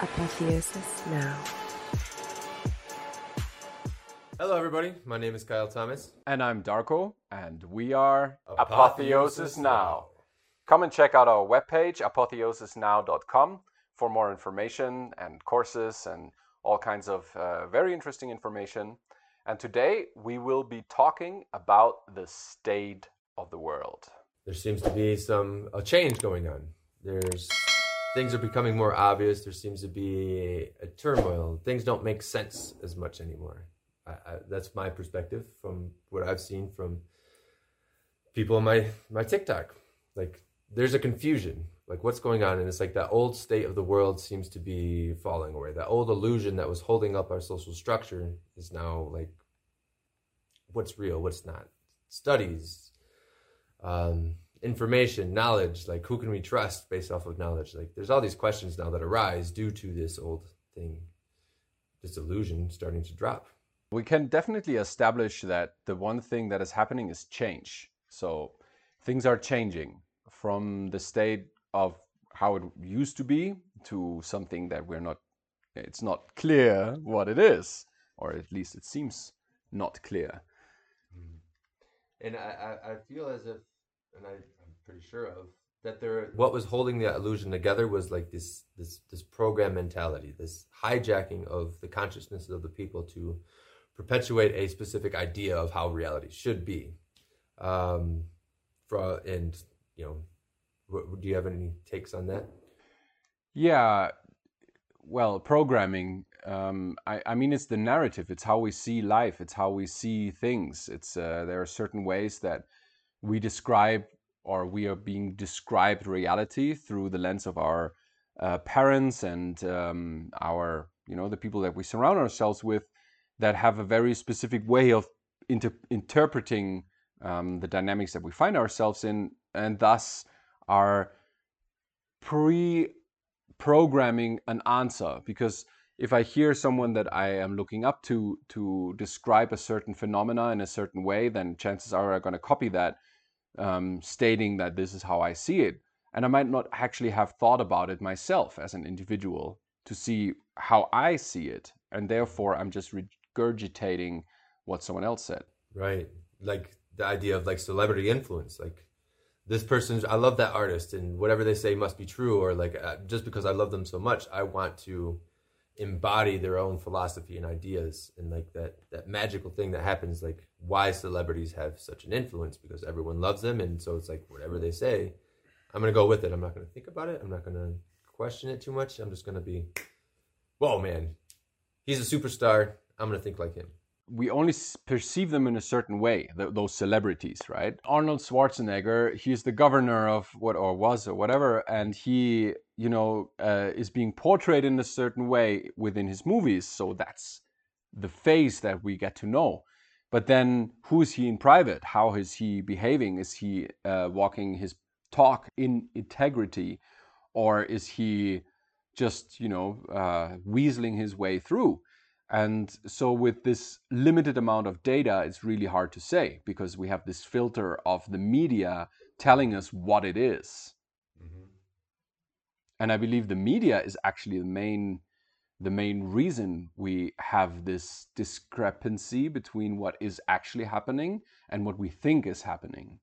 Apotheosis Now. Hello, everybody. My name is Kyle Thomas. And I'm Darko, and we are Apotheosis Now. Come and check out our webpage, apotheosisnow.com, for more information and courses and all kinds of uh, very interesting information. And today we will be talking about the state of the world. There seems to be some a change going on. There's things are becoming more obvious. There seems to be a, turmoil. Things don't make sense as much anymore. I, I, that's my perspective from what I've seen from people on my my TikTok. Like there's a confusion. Like what's going on, and it's like that old state of the world seems to be falling away. That old illusion that was holding up our social structure is now like what's real, what's not. Studies, um, information, knowledge. Like who can we trust based off of knowledge? Like there's all these questions now that arise due to this old thing, this illusion starting to drop. We can definitely establish that the one thing that is happening is change. So things are changing from the state of how it used to be to something that we're not, it's not clear what it is, or at least it seems not clear. Hmm. And I, I, I feel as if, and I, I'm pretty sure of, that there what was holding that illusion together was like this this this program mentality, this hijacking of the consciousness of the people to perpetuate a specific idea of how reality should be. Um, for, and you know, what, do you have any takes on that? Yeah, well, programming. Um, I, I, mean, it's the narrative. It's how we see life. It's how we see things. It's uh, there are certain ways that we describe or we are being described reality through the lens of our uh, parents and um, our, you know, the people that we surround ourselves with that have a very specific way of inter interpreting um, the dynamics that we find ourselves in, and thus are pre-programming an answer. Because if I hear someone that I am looking up to to describe a certain phenomena in a certain way, then chances are I'm going to copy that, um, stating that this is how I see it. And I might not actually have thought about it myself as an individual to see how I see it. And therefore, I'm just regurgitating what someone else said. Right. Like the idea of like celebrity influence. Like this person's, I love that artist and whatever they say must be true. Or like uh, just because I love them so much, I want to embody their own philosophy and ideas and like that that magical thing that happens like why celebrities have such an influence because everyone loves them. And so it's like whatever they say i'm gonna go with it. I'm not gonna think about it. I'm not gonna question it too much. I'm just gonna be whoa man he's a superstar. I'm to think like him. We only perceive them in a certain way, th those celebrities, right? Arnold Schwarzenegger, he's the governor of what, or was, or whatever, and he, you know, uh, is being portrayed in a certain way within his movies. So that's the face that we get to know. But then, who is he in private? How is he behaving? Is he uh, walking his talk in integrity, or is he just, you know, uh, weaseling his way through? And so with this limited amount of data, it's really hard to say because we have this filter of the media telling us what it is. And I believe the media is actually the main the main reason we have this discrepancy between what is actually happening and what we think is happening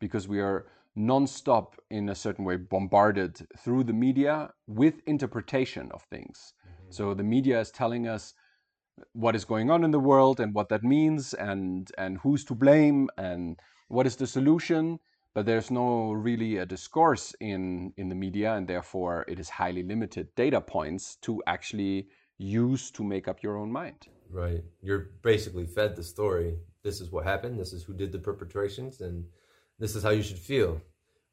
because we are non-stop in a certain way bombarded through the media with interpretation of things. Mm-hmm. So the media is telling us what is going on in the world and what that means and and who's to blame and what is the solution but there's no really a discourse in in the media and therefore it is highly limited data points to actually use to make up your own mind. Right. You're basically fed the story. This is what happened. This is who did the perpetrations and this is how you should feel.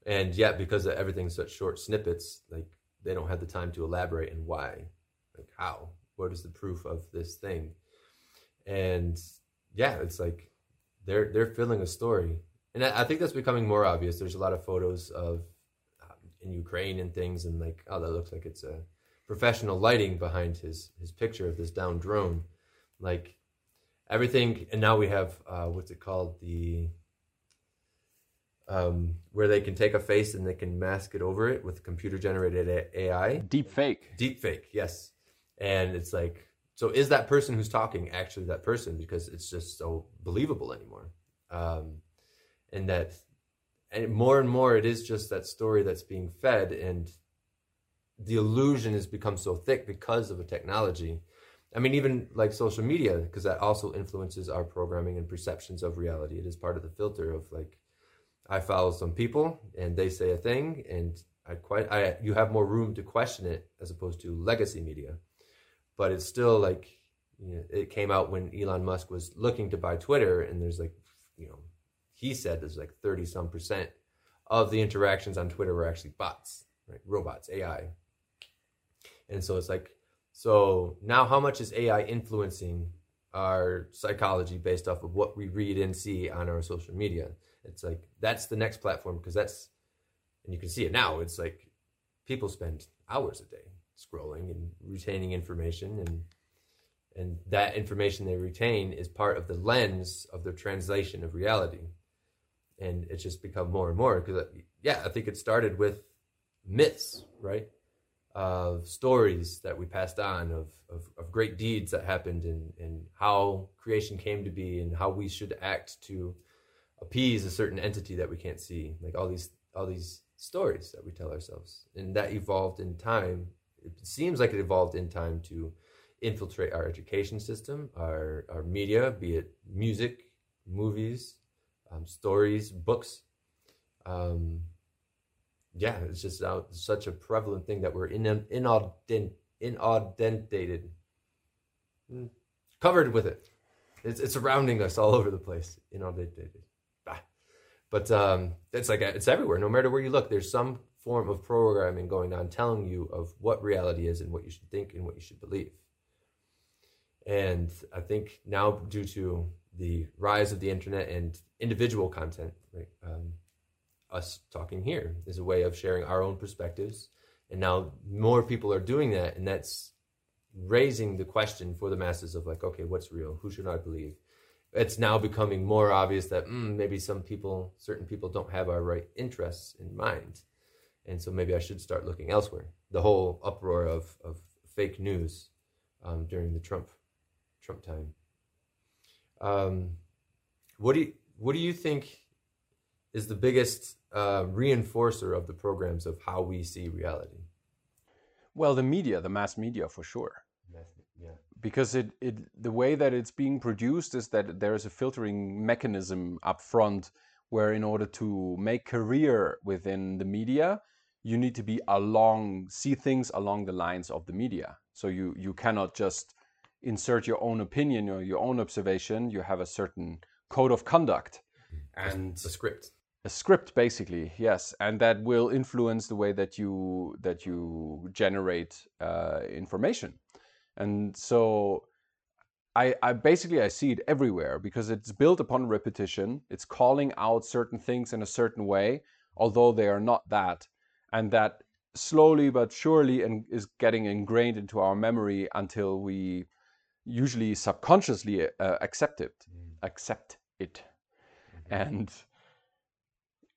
And yet because everything's such short snippets like they don't have the time to elaborate and why like how what is the proof of this thing? And yeah it's like they're they're filling a story and I, I think that's becoming more obvious there's a lot of photos of um, in ukraine and things and like oh that looks like it's a professional lighting behind his his picture of this down drone like everything and now we have uh, what's it called the um, where they can take a face and they can mask it over it with computer generated AI. Deep fake. Deep fake, yes. And it's like, so is that person who's talking actually that person? Because it's just so believable anymore. Um, and that, and more and more, it is just that story that's being fed, and the illusion has become so thick because of a technology. I mean, even like social media, because that also influences our programming and perceptions of reality. It is part of the filter of like, I follow some people and they say a thing, and I quite I you have more room to question it as opposed to legacy media, but it's still like you know, it came out when Elon Musk was looking to buy Twitter, and there's like you know he said there's like thirty some percent of the interactions on Twitter were actually bots, right? Robots, AI, and so it's like so now how much is AI influencing our psychology based off of what we read and see on our social media? It's like that's the next platform because that's and you can see it now. It's like people spend hours a day scrolling and retaining information and and that information they retain is part of the lens of their translation of reality and it's just become more and more because uh, yeah i think it started with myths right? Of stories that we passed on of, of, of great deeds that happened and, and how creation came to be and how we should act to appease a certain entity that we can't see. Like all these all these stories that we tell ourselves. And that evolved in time. It seems like it evolved in time to infiltrate our education system our our media be it music movies um, stories books um, yeah it's just such a prevalent thing that we're in inaudent inaudendated hmm, covered with it it's, it's surrounding us all over the place inaudendated but um, it's like it's everywhere. No matter where you look, there's some form of programming going on telling you of what reality is and what you should think and what you should believe. And I think now, due to the rise of the internet and individual content, right, um, us talking here is a way of sharing our own perspectives. And now more people are doing that, and that's raising the question for the masses of like, okay, what's real? Who should I believe? it's now becoming more obvious that mm, maybe some people, certain people, don't have our right interests in mind, and so maybe I should start looking elsewhere. The whole uproar of of fake news um, during the Trump Trump time. Um, what do you what do you think is the biggest uh, reinforcer of the programs of how we see reality? Well, the media, the mass media, for sure Yeah. because it, it the way that it's being produced is that there is a filtering mechanism up front where in order to make career within the media you need to be along see things along the lines of the media so you you cannot just insert your own opinion or your own observation you have a certain code of conduct and a script a script basically yes and that will influence the way that you that you generate uh, information and so I, I basically I see it everywhere because it's built upon repetition. It's calling out certain things in a certain way, although they are not that, and that slowly but surely and is getting ingrained into our memory until we usually subconsciously uh, accept it, mm. accept it, mm-hmm. and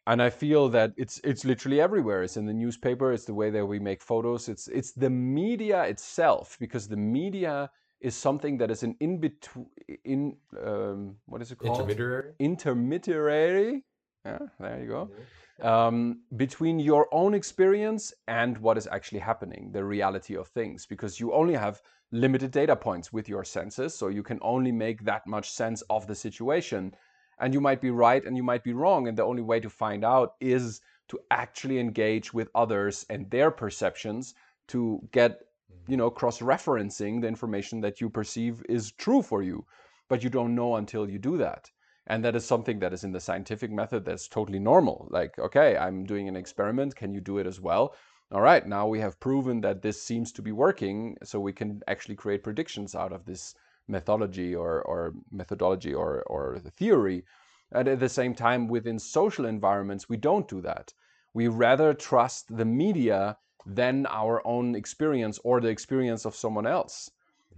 and I feel that it's it's literally everywhere. It's in the newspaper. It's the way that we make photos. It's it's the media itself because the media is something that is an in between in um, what is it called intermediary intermediary. Yeah, there you go. Um, between your own experience and what is actually happening, the reality of things, because you only have limited data points with your senses, so you can only make that much sense of the situation. And you might be right and you might be wrong and the only way to find out is to actually engage with others and their perceptions to get you know cross referencing the information that you perceive is true for you. But you don't know until you do that and that is something that is in the scientific method that's totally normal like okay i'm doing an experiment can you do it as well all right now we have proven that this seems to be working so we can actually create predictions out of this methodology or, or methodology or, or the theory. And at the same time, within social environments, we don't do that. We rather trust the media than our own experience or the experience of someone else.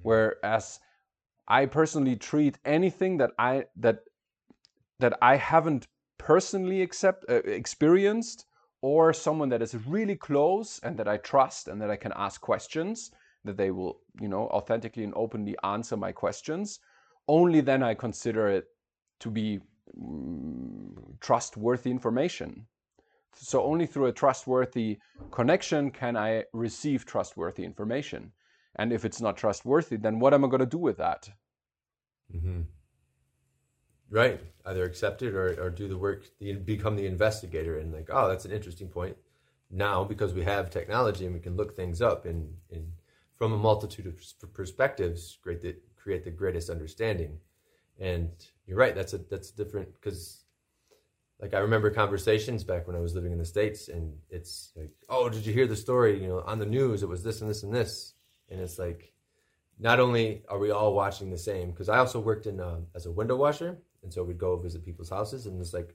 Whereas I personally treat anything that I that that I haven't personally accept, uh, experienced or someone that is really close and that I trust and that I can ask questions, that they will, you know, authentically and openly answer my questions, only then I consider it to be mm, trustworthy information. So only through a trustworthy connection can I receive trustworthy information. And if it's not trustworthy, then what am I going to do with that? Mm-hmm. Right. Either accept it or, or do the work, become the investigator and like, oh, that's an interesting point. Now, because we have technology and we can look things up and, and from a multitude of perspectives, create the, create the greatest understanding. And you're right. That's a, that's different because like I remember conversations back when I was living in the States and it's like, oh, did you hear the story? You know, on the news, it was this and this and this. And it's like, not only are we all watching the same, because I also worked in uh, as a window washer and so we'd go visit people's houses, and it's like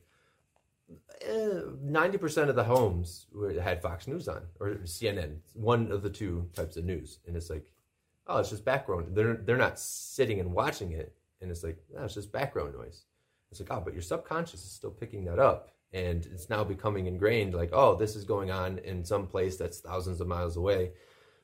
eh, ninety percent of the homes had Fox News on or CNN, one of the two types of news, and it's like, oh, it's just background. They're they're not sitting and watching it, and it's like, oh, it's just background noise. It's like, oh, but your subconscious is still picking that up, and it's now becoming ingrained. Like, oh, this is going on in some place that's thousands of miles away,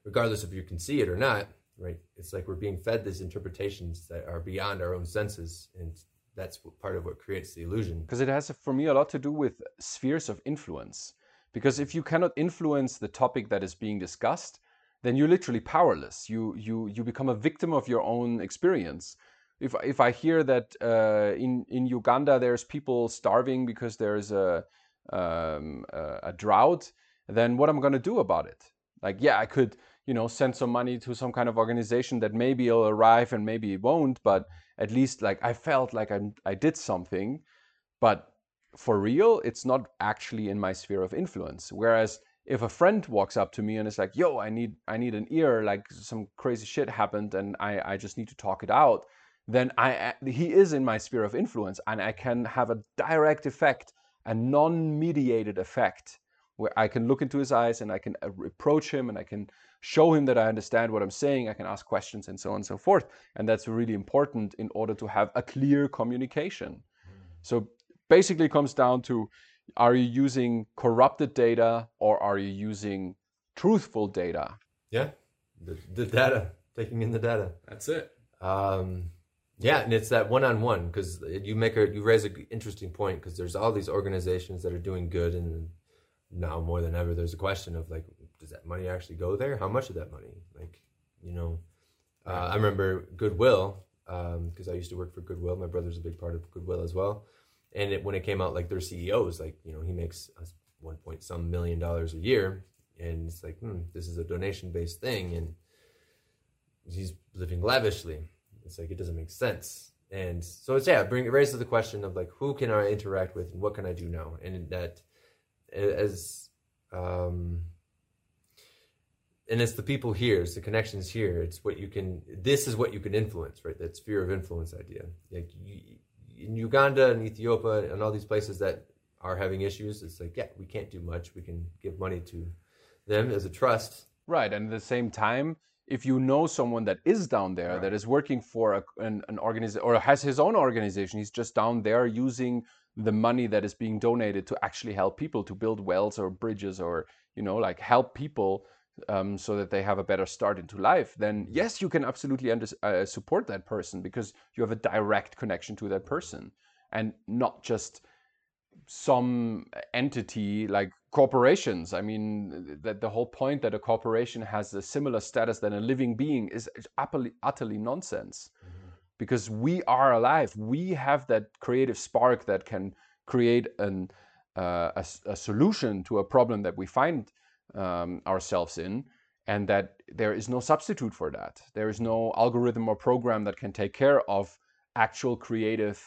regardless if you can see it or not. Right? It's like we're being fed these interpretations that are beyond our own senses, and that's part of what creates the illusion. Because it has, for me, a lot to do with spheres of influence. Because if you cannot influence the topic that is being discussed, then you're literally powerless. You you you become a victim of your own experience. If if I hear that uh, in in Uganda there's people starving because there's a um, a drought, then what am I going to do about it? Like, yeah, I could you know send some money to some kind of organization that maybe it'll arrive and maybe it won't but at least like i felt like I'm, i did something but for real it's not actually in my sphere of influence. Whereas if a friend walks up to me and is like yo i need i need an ear like some crazy shit happened and i i just need to talk it out then i he is in my sphere of influence and i can have a direct effect a non-mediated effect where i can look into his eyes and i can approach him and i can show him that I understand what I'm saying. I can ask questions and so on and so forth. And that's really important in order to have a clear communication. Mm. So basically comes down to are you using corrupted data or are you using truthful data? Yeah, the, the data, taking in the data. That's it. Um, yeah, and it's that one-on-one because you make a you raise an interesting point because there's all these organizations that are doing good, and now more than ever, there's a question of like, does that money actually go there? How much of that money? Like, you know, uh, I remember Goodwill because um, I used to work for Goodwill. My brother's a big part of Goodwill as well. And it, when it came out, like their CEO was like, you know, he makes one point some million dollars a year, and it's like, hmm, this is a donation based thing, and he's living lavishly. It's like it doesn't make sense. And so it's yeah, bring it raises the question of like, who can I interact with, and what can I do now? And that as um, and it's the people here, it's the connections here. It's what you can. This is what you can influence, right? That sphere of influence idea. Like you, in Uganda and Ethiopia and all these places that are having issues, it's like, yeah, we can't do much. We can give money to them as a trust. Right, and at the same time, if you know someone that is down there right. that is working for a, an, an organization or has his own organization, he's just down there using the money that is being donated to actually help people to build wells or bridges or you know like help people um, so that they have a better start into life, then yes, you can absolutely under, uh, support that person because you have a direct connection to that person and not just some entity like corporations. I mean, that the whole point that a corporation has a similar status than a living being is utterly, utterly nonsense. Mm-hmm. Because we are alive, we have that creative spark that can create an, uh, a, a solution to a problem that we find um, ourselves in, and that there is no substitute for that. There is no algorithm or program that can take care of actual creative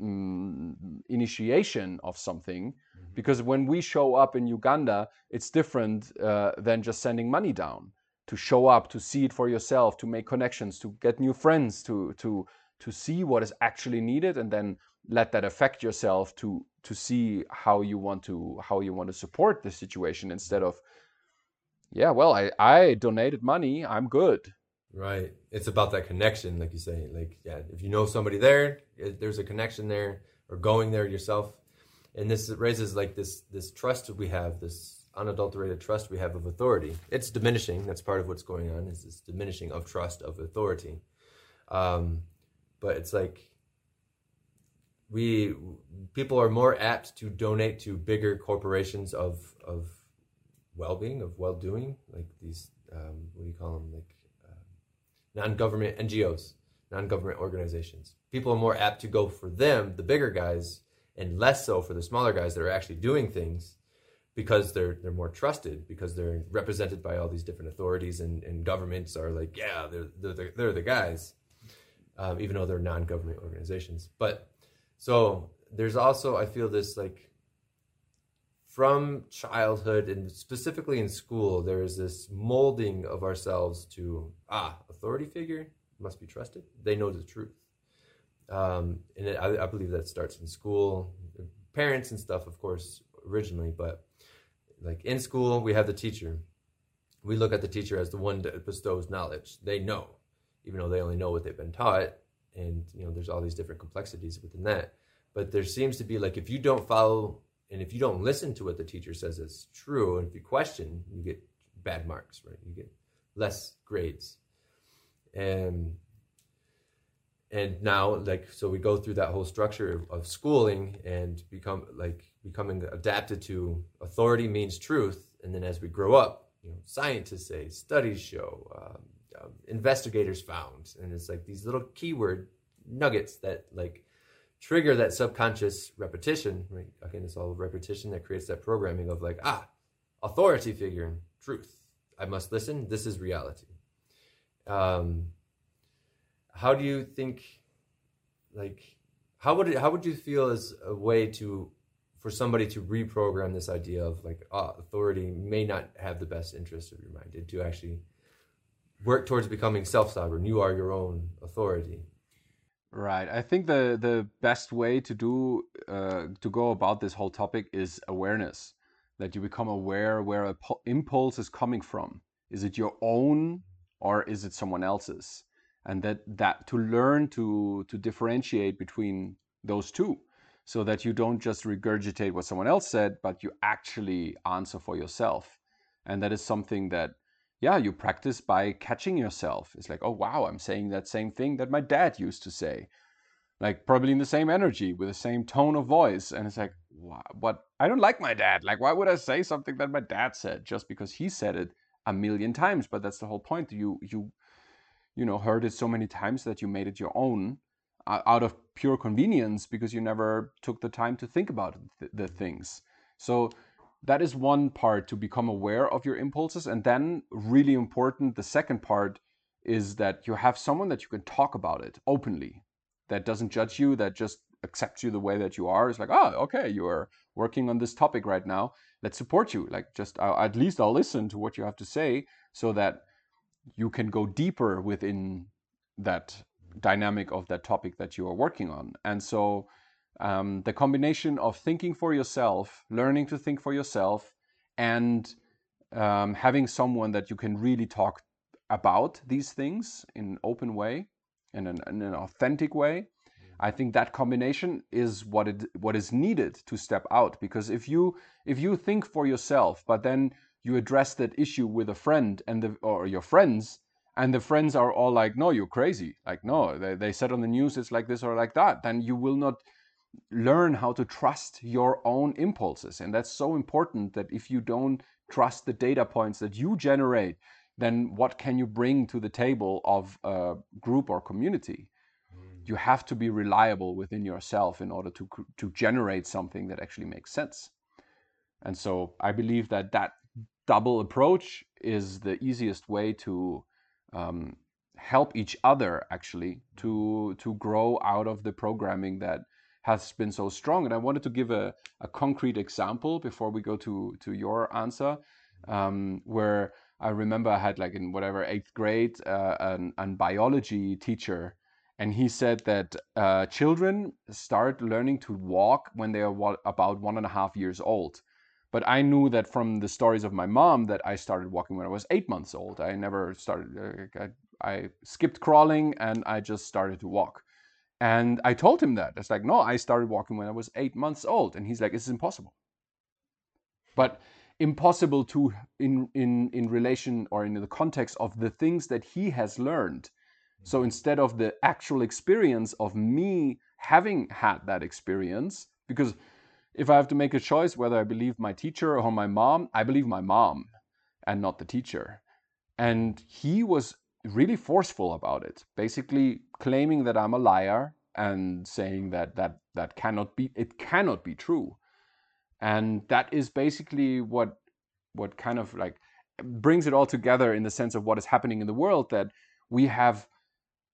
um, initiation of something. Mm-hmm. Because when we show up in Uganda, it's different uh, than just sending money down. To show up, to see it for yourself, to make connections, to get new friends, to to to see what is actually needed, and then let that affect yourself to to see how you want to how you want to support the situation instead of yeah, well, I, I donated money. I'm good. Right. It's about that connection, like you say. Like, yeah, if you know somebody there, eh, there's a connection there, or going there yourself. and this raises like this this trust we have, this unadulterated trust we have of authority. It's diminishing. That's part of what's going on. Is this diminishing of trust of authority? Um, but it's like we people are more apt to donate to bigger corporations of of well-being of well-doing like these um, what do you call them like uh, non-government ngos non-government organizations people are more apt to go for them the bigger guys and less so for the smaller guys that are actually doing things because they're they're more trusted because they're represented by all these different authorities and, and governments are like yeah they're they're, they're the guys um, even though they're non-government organizations. But so there's also I feel this like from childhood and specifically in school there is this molding of ourselves to ah authority figure must be trusted. They know the truth. Um, and it, I, I believe that starts in school parents and stuff of course originally but like in school we have the teacher. We look at the teacher as the one that bestows knowledge. They know even though they only know what they've been taught. And you know there's all these different complexities within that. But there seems to be like if you don't follow and if you don't listen to what the teacher says is true and if you question you get bad marks right? You get less grades. And and now like so we go through that whole structure of, schooling and become like becoming adapted to authority means truth. And then as we grow up you know scientists say studies show um, um, investigators found. And it's like these little keyword nuggets that like trigger that subconscious repetition right? Again it's all repetition that creates that programming of like ah authority figure and truth. I must listen. This is reality. Um, how do you think like how would it how would you feel as a way to for somebody to reprogram this idea of like ah, authority may not have the best interest of your mind and to actually work towards becoming self-sovereign. You are your own authority. Right. I think the the best way to do uh, to go about this whole topic is awareness. That you become aware where a impulse is coming from. Is it your own or is it someone else's? And that that to learn to to differentiate between those two, so that you don't just regurgitate what someone else said, but you actually answer for yourself. And that is something that yeah, you practice by catching yourself. It's like, oh, wow, I'm saying that same thing that my dad used to say. Like, probably in the same energy, with the same tone of voice. And it's like, what? I don't like my dad. Like, why would I say something that my dad said just because he said it a million times? But that's the whole point. You, you, you know, heard it so many times that you made it your own uh, out of pure convenience because you never took the time to think about th- the things. So, that is one part to become aware of your impulses. And then really important the second part is that you have someone that you can talk about it openly that doesn't judge you that just accepts you the way that you are. It's like oh okay you are working on this topic right now. Let's support you. Like just uh, at least i'll listen to what you have to say so that you can go deeper within that dynamic of that topic that you are working on and so um, the combination of thinking for yourself, learning to think for yourself, and um, having someone that you can really talk about these things in an open way, in an, in an authentic way. I think that combination is what it what is needed to step out because if you if you think for yourself but then you address that issue with a friend and the or your friends and the friends are all like no you're crazy like no they, they said on the news it's like this or like that then you will not learn how to trust your own impulses. And that's so important that if you don't trust the data points that you generate, then what can you bring to the table of a group or community? Mm. You have to be reliable within yourself in order to, to generate something that actually makes sense. And so I believe that that double approach is the easiest way to um, help each other actually to to grow out of the programming that has been so strong. And I wanted to give a, a concrete example before we go to, to your answer, um, where I remember I had like in whatever eighth grade uh, an, an biology teacher, and he said that uh, children start learning to walk when they are about one and a half years old. But I knew that from the stories of my mom that I started walking when I was eight months old. I never started. Uh, I, I skipped crawling and I just started to walk. And I told him that. It's like, no, I started walking when I was eight months old. And he's like, this is impossible. But impossible to in in in relation or in the context of the things that he has learned. So instead of the actual experience of me having had that experience, because if I have to make a choice whether I believe my teacher or my mom, I believe my mom and not the teacher. And he was really forceful about it, basically claiming that I'm a liar and saying that that that cannot be it cannot be true. And that is basically what what kind of like brings it all together in the sense of what is happening in the world that we have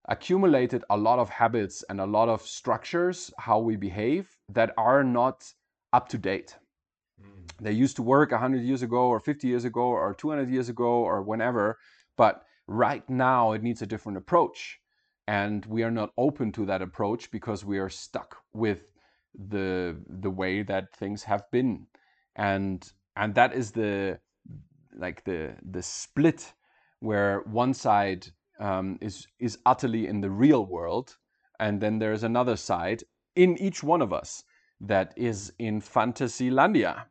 accumulated a lot of habits and a lot of structures how we behave that are not up to date. Mm. They used to work 100 years ago or 50 years ago or 200 years ago or whenever, but right now it needs a different approach. And we are not open to that approach because we are stuck with the the way that things have been. And and that is the like the the split where one side um, is is utterly in the real world, and then there's another side in each one of us that is in Fantasylandia.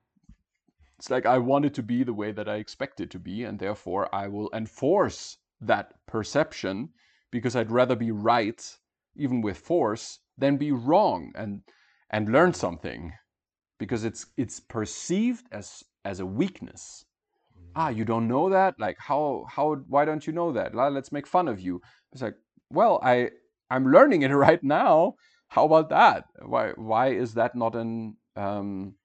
It's like I want it to be the way that I expect it to be, and therefore I will enforce that perception because I'd rather be right, even with force, than be wrong and and learn something because it's it's perceived as as a weakness. Ah, you don't know that? Like how how why don't you know that? Let's make fun of you. It's like, well, I I'm learning it right now how about that? Why why is that not an um,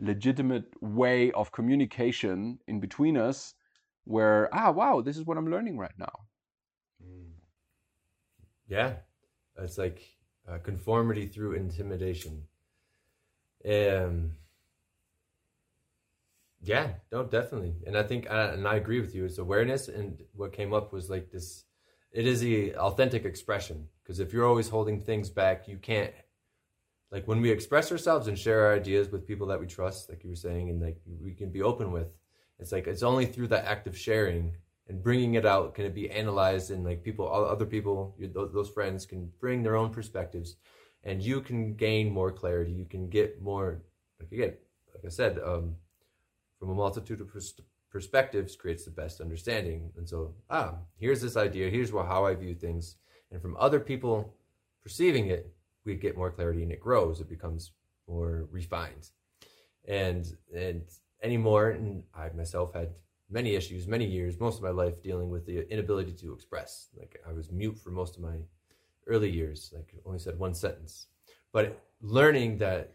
legitimate way of communication in between us? Where ah wow, this is what I'm learning right now. Mm. Yeah, it's like uh, conformity through intimidation. Um, yeah, no, definitely, and I think, uh, and I agree with you. It's awareness, and what came up was like this. It is the authentic expression because if you're always holding things back, you can't. Like when we express ourselves and share our ideas with people that we trust, like you were saying, and like we can be open with, it's like it's only through that act of sharing and bringing it out can it be analyzed and like people, other people, those friends can bring their own perspectives, and you can gain more clarity. You can get more, like again, like I said, um, from a multitude of perspectives creates the best understanding. And so, ah, here's this idea. Here's how I view things and from other people perceiving it, we get more clarity and it grows. It becomes more refined. And and anymore, and I myself had many issues, many years, most of my life dealing with the inability to express. Like I was mute for most of my early years, like only said one sentence. But learning that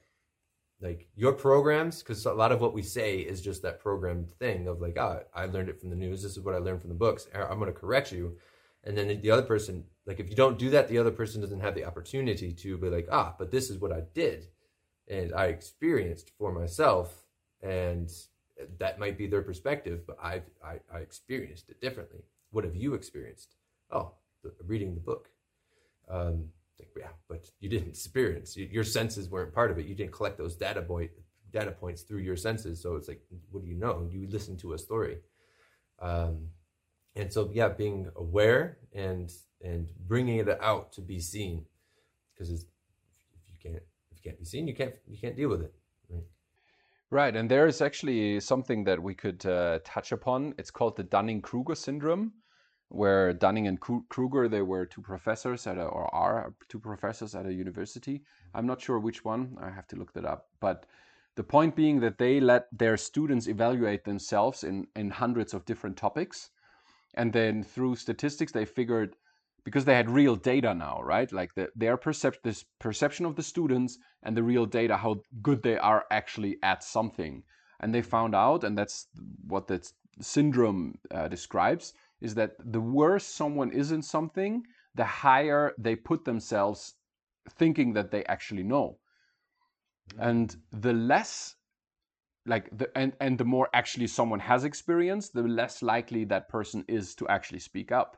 like your programs, because a lot of what we say is just that programmed thing of like, ah, oh, I learned it from the news. This is what I learned from the books. I'm going to correct you. And then the other person like if you don't do that the other person doesn't have the opportunity to be like ah but this is what i did and i experienced for myself. And that might be their perspective but i i, I experienced it differently. What have you experienced? Oh the, reading the book. Um like, yeah but you didn't experience your senses weren't part of it. You didn't collect those data point data points through your senses. So it's like what do you know? You listen to a story. Um and so yeah being aware and and bringing it out to be seen. Because if you can't if you can't be seen you can't you can't deal with it right? Right and there is actually something that we could uh, touch upon. It's called the dunning-kruger syndrome where dunning and kruger they were two professors at a, or are two professors at a university. I'm not sure which one. I have to look that up. But the point being that they let their students evaluate themselves in, in hundreds of different topics. And then through statistics they figured because they had real data now right? Like the, their perception this perception of the students and the real data how good they are actually at something. And they found out and that's what that syndrome uh, describes is that the worse someone is in something the higher they put themselves thinking that they actually know. Mm-hmm. And the less like the and and the more actually someone has experience the less likely that person is to actually speak up.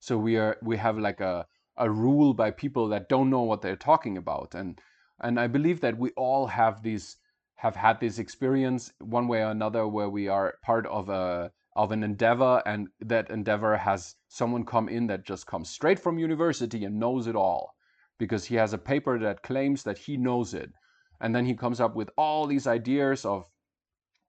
So we are we have like a a rule by people that don't know what they're talking about. And and i believe that we all have these have had this experience one way or another where we are part of a of an endeavor and that endeavor has someone come in that just comes straight from university and knows it all because he has a paper that claims that he knows it. And then he comes up with all these ideas of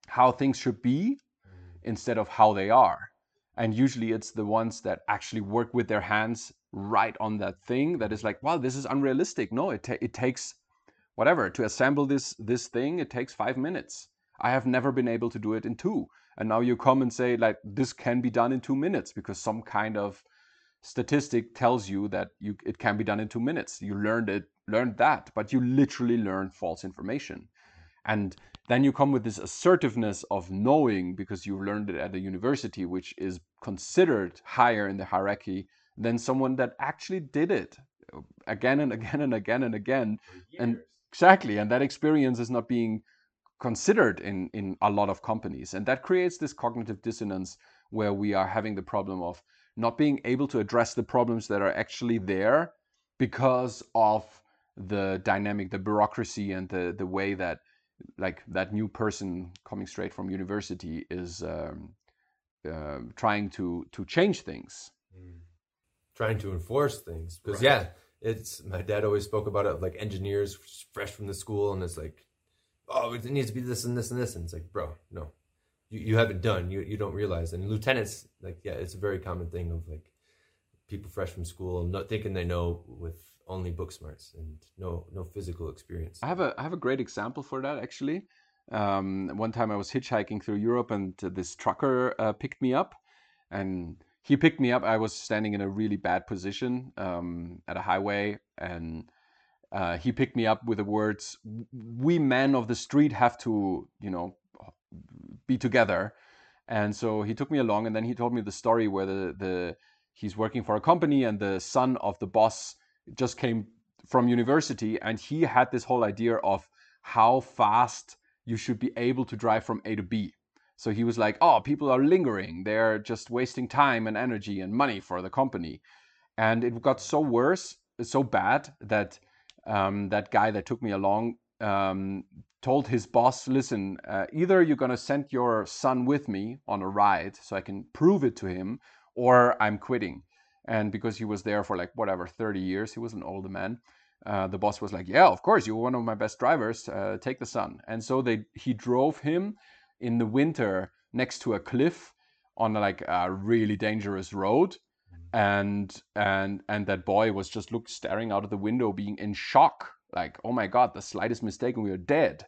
how things should be mm. instead of how they are. And usually it's the ones that actually work with their hands right on that thing that is like, wow, this is unrealistic. No, it, ta- it takes whatever to assemble this this thing. It takes five minutes. I have never been able to do it in two. And now you come and say like this can be done in two minutes because some kind of statistic tells you that you it can be done in two minutes. You learned it, learned that, but you literally learned false information. And then you come with this assertiveness of knowing because you learned it at a university, which is considered higher in the hierarchy than someone that actually did it uh, again and again and again and again. And exactly, and that experience is not being considered in in a lot of companies, and that creates this cognitive dissonance where we are having the problem of not being able to address the problems that are actually there because of the dynamic, the bureaucracy, and the the way that like that new person coming straight from university is um, uh, trying to to change things mm. trying to enforce things because Right. yeah it's my dad always spoke about it like engineers fresh from the school and it's like oh it needs to be this and this and this. And it's like bro no. You, you haven't done. You, you don't realize. And lieutenants like yeah it's a very common thing of like people fresh from school not thinking they know with only book smarts and no no physical experience. I have a I have a great example for that actually. Um, one time I was hitchhiking through Europe and this trucker uh, picked me up, and he picked me up. I was standing in a really bad position um, at a highway, and uh, he picked me up with the words, "We men of the street have to, you know, be together." And so he took me along, and then he told me the story where the the he's working for a company, and the son of the boss just came from university and he had this whole idea of how fast you should be able to drive from A to B. So he was like, "Oh, people are lingering. They're just wasting time and energy and money for the company." And it got so worse, so bad that um, that guy that took me along um, told his boss, "Listen, uh, either you're gonna send your son with me on a ride so I can prove it to him, or I'm quitting." And because he was there for like whatever 30 years, he was an older man. Uh, the boss was like, "Yeah, of course, you're one of my best drivers. Uh, take the son." And so they he drove him in the winter next to a cliff on like a really dangerous road, and and and that boy was just look staring out of the window, being in shock, like, "Oh my God, the slightest mistake and we are dead."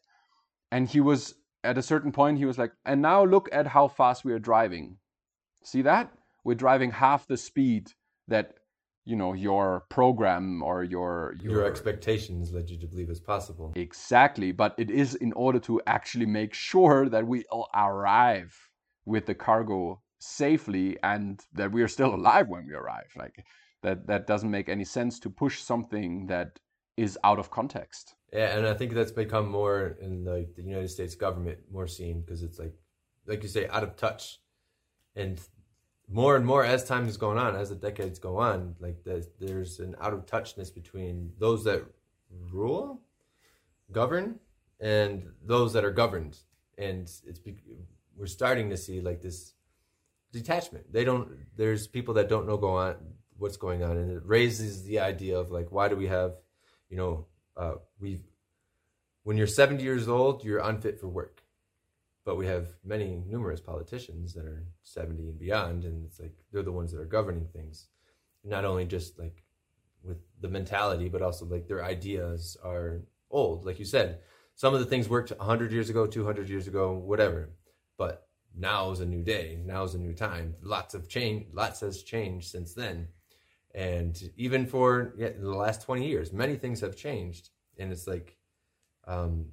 And he was at a certain point, he was like, "And now look at how fast we are driving. See that? We're driving half the speed that." You know your program or your your expectations led you to believe is possible Exactly, but it is in order to actually make sure that we all arrive with the cargo safely and that we are still alive when we arrive. Like that that doesn't make any sense to push something that is out of context. Yeah, and I think that's become more in like the United States government more seen because it's like, like you say, out of touch, and more and more as time is going on, as the decades go on, like there's, there's an out of touchness between those that rule, govern, and those that are governed, and it's we're starting to see like this detachment. They don't. There's people that don't know go on what's going on, and it raises the idea of like, why do we have, you know, uh, we when you're 70 years old, you're unfit for work. But we have many numerous politicians that are 70 and beyond, and it's like they're the ones that are governing things. Not only just like with the mentality, but also like their ideas are old. Like you said, some of the things worked 100 years ago, 200 years ago, whatever. But now is a new day. Now is a new time. Lots of change. Lots has changed since then, and even for yeah, the last 20 years, many things have changed. And it's like um,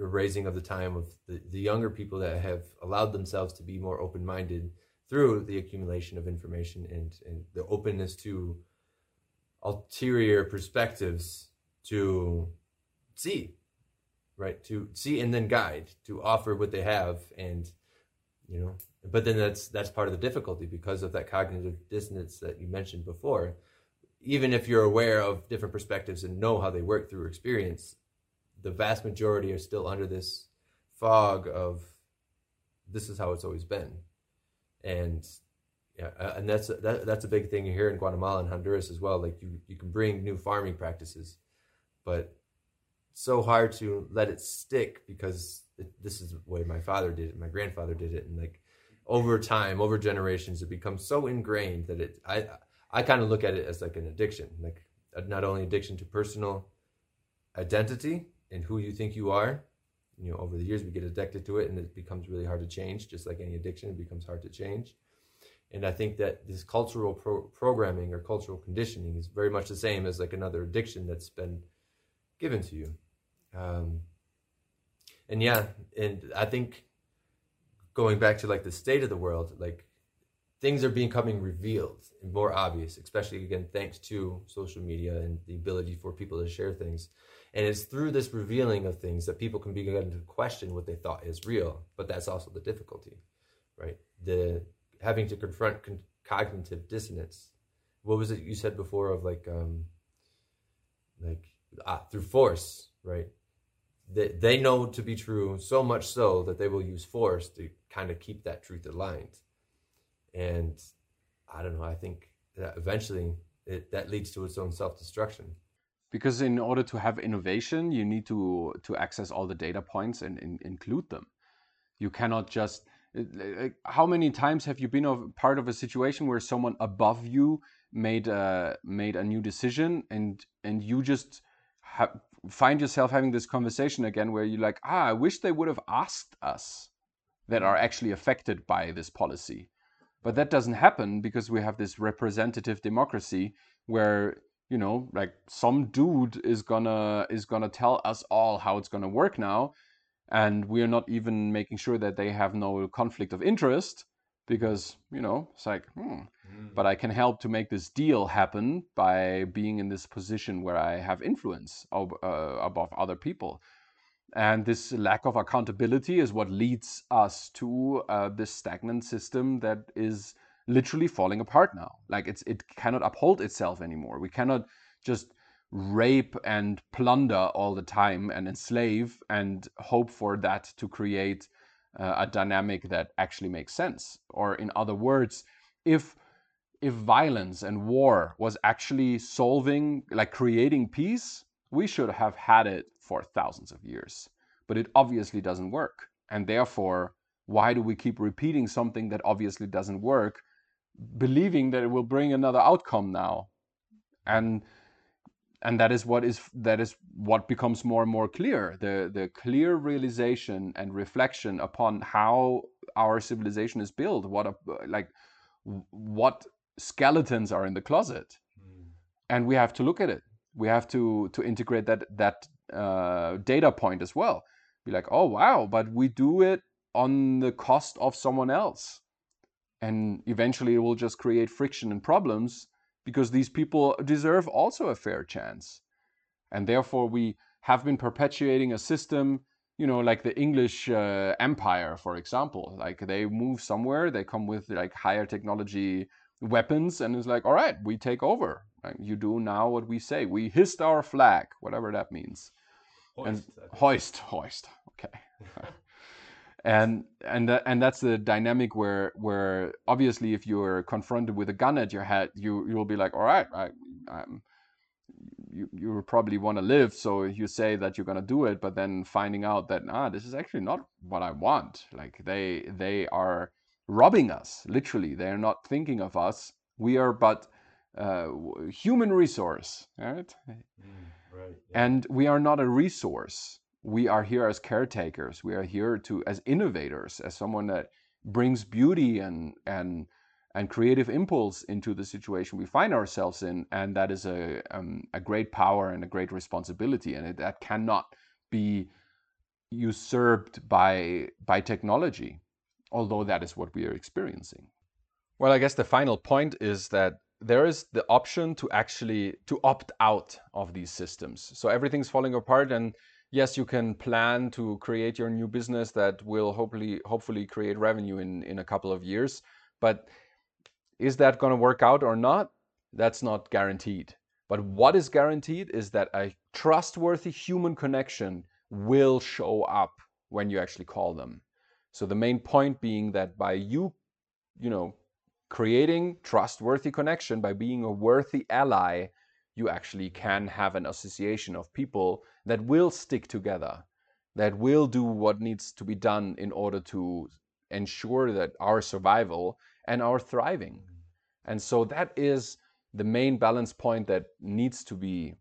a raising of the time of the, the younger people that have allowed themselves to be more open minded through the accumulation of information and, and the openness to ulterior perspectives to see, right? To see and then guide, to offer what they have and you know but then that's that's part of the difficulty because of that cognitive dissonance that you mentioned before even if you're aware of different perspectives and know how they work through experience the vast majority are still under this fog of this is how it's always been and Yeah, uh, and that's that, that's a big thing here in Guatemala and Honduras as well. Like you, you can bring new farming practices, but so hard to let it stick because it, this is the way my father did it, my grandfather did it, and like over time, over generations, it becomes so ingrained that it. I I kind of look at it as like an addiction, like not only addiction to personal identity and who you think you are. You know, over the years we get addicted to it, and it becomes really hard to change. Just like any addiction, it becomes hard to change. And I think that this cultural pro- programming or cultural conditioning is very much the same as like another addiction that's been given to you. Um, and yeah, and I think going back to like the state of the world, like things are becoming revealed and more obvious, especially again thanks to social media and the ability for people to share things. And it's through this revealing of things that people can begin to question what they thought is real. But that's also the difficulty, right? The having to confront con- cognitive dissonance. What was it you said before of like, um, like ah, through force, right? They, they know to be true so much so that they will use force to kind of keep that truth aligned. And I don't know. I think that eventually it, that leads to its own self destruction. Because in order to have innovation, you need to to access all the data points and, and include them. You cannot just how many times have you been a part of a situation where someone above you made a made a new decision and and you just ha- find yourself having this conversation again where you're like ah i wish they would have asked us that are actually affected by this policy. But that doesn't happen because we have this representative democracy where you know like some dude is gonna is gonna tell us all how it's gonna work now and we are not even making sure that they have no conflict of interest because you know it's like hmm, mm. but i can help to make this deal happen by being in this position where i have influence ob- uh, above other people. And this lack of accountability is what leads us to uh, this stagnant system that is literally falling apart now. Like it's it cannot uphold itself anymore. We cannot just rape and plunder all the time and enslave and hope for that to create uh, a dynamic that actually makes sense. Or in other words if if violence and war was actually solving like creating peace we should have had it for thousands of years. But it obviously doesn't work. And therefore why do we keep repeating something that obviously doesn't work believing that it will bring another outcome now? And and that is what is that is what becomes more and more clear. The the clear realization and reflection upon how our civilization is built what a, like what skeletons are in the closet. Mm. and we have to look at it. We have to to integrate that that uh, data point as well. Be like oh wow but we do it on the cost of someone else. And eventually it will just create friction and problems because these people deserve also a fair chance. And therefore, we have been perpetuating a system, you know, like the English uh, Empire, for example. Like they move somewhere, they come with like higher technology weapons, and it's like, all right, we take over. You do now what we say. We hissed our flag, whatever that means. Hoist. And hoist, hoist. Okay. and and that, and that's the dynamic where where obviously if you're confronted with a gun at your head you you'll be like all right I, I'm, you you probably want to live so you say that you're going to do it but then finding out that ah this is actually not what I want. Like they they are robbing us literally. They're not thinking of us. We are but uh, human resource right? Mm, right yeah. and we are not a resource we are here as caretakers. We are here to as innovators as someone that brings beauty and and and creative impulse into the situation we find ourselves in and that is a um, a great power and a great responsibility and it, that cannot be usurped by by technology although that is what we are experiencing. Well i guess the final point is that there is the option to actually to opt out of these systems. So everything's falling apart and yes, you can plan to create your new business that will hopefully hopefully create revenue in in a couple of years, but is that going to work out or not? That's not guaranteed. But what is guaranteed is that a trustworthy human connection will show up when you actually call them. So the main point being that by you, you know, creating trustworthy connection by being a worthy ally, you actually can have an association of people that will stick together, that will do what needs to be done in order to ensure that our survival and our thriving. And so that is the main balance point that needs to be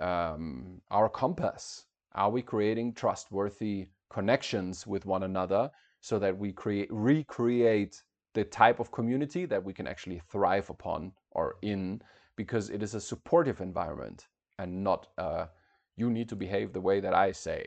um, our compass. Are we creating trustworthy connections with one another so that we create recreate the type of community that we can actually thrive upon or in because it is a supportive environment and not uh, you need to behave the way that I say.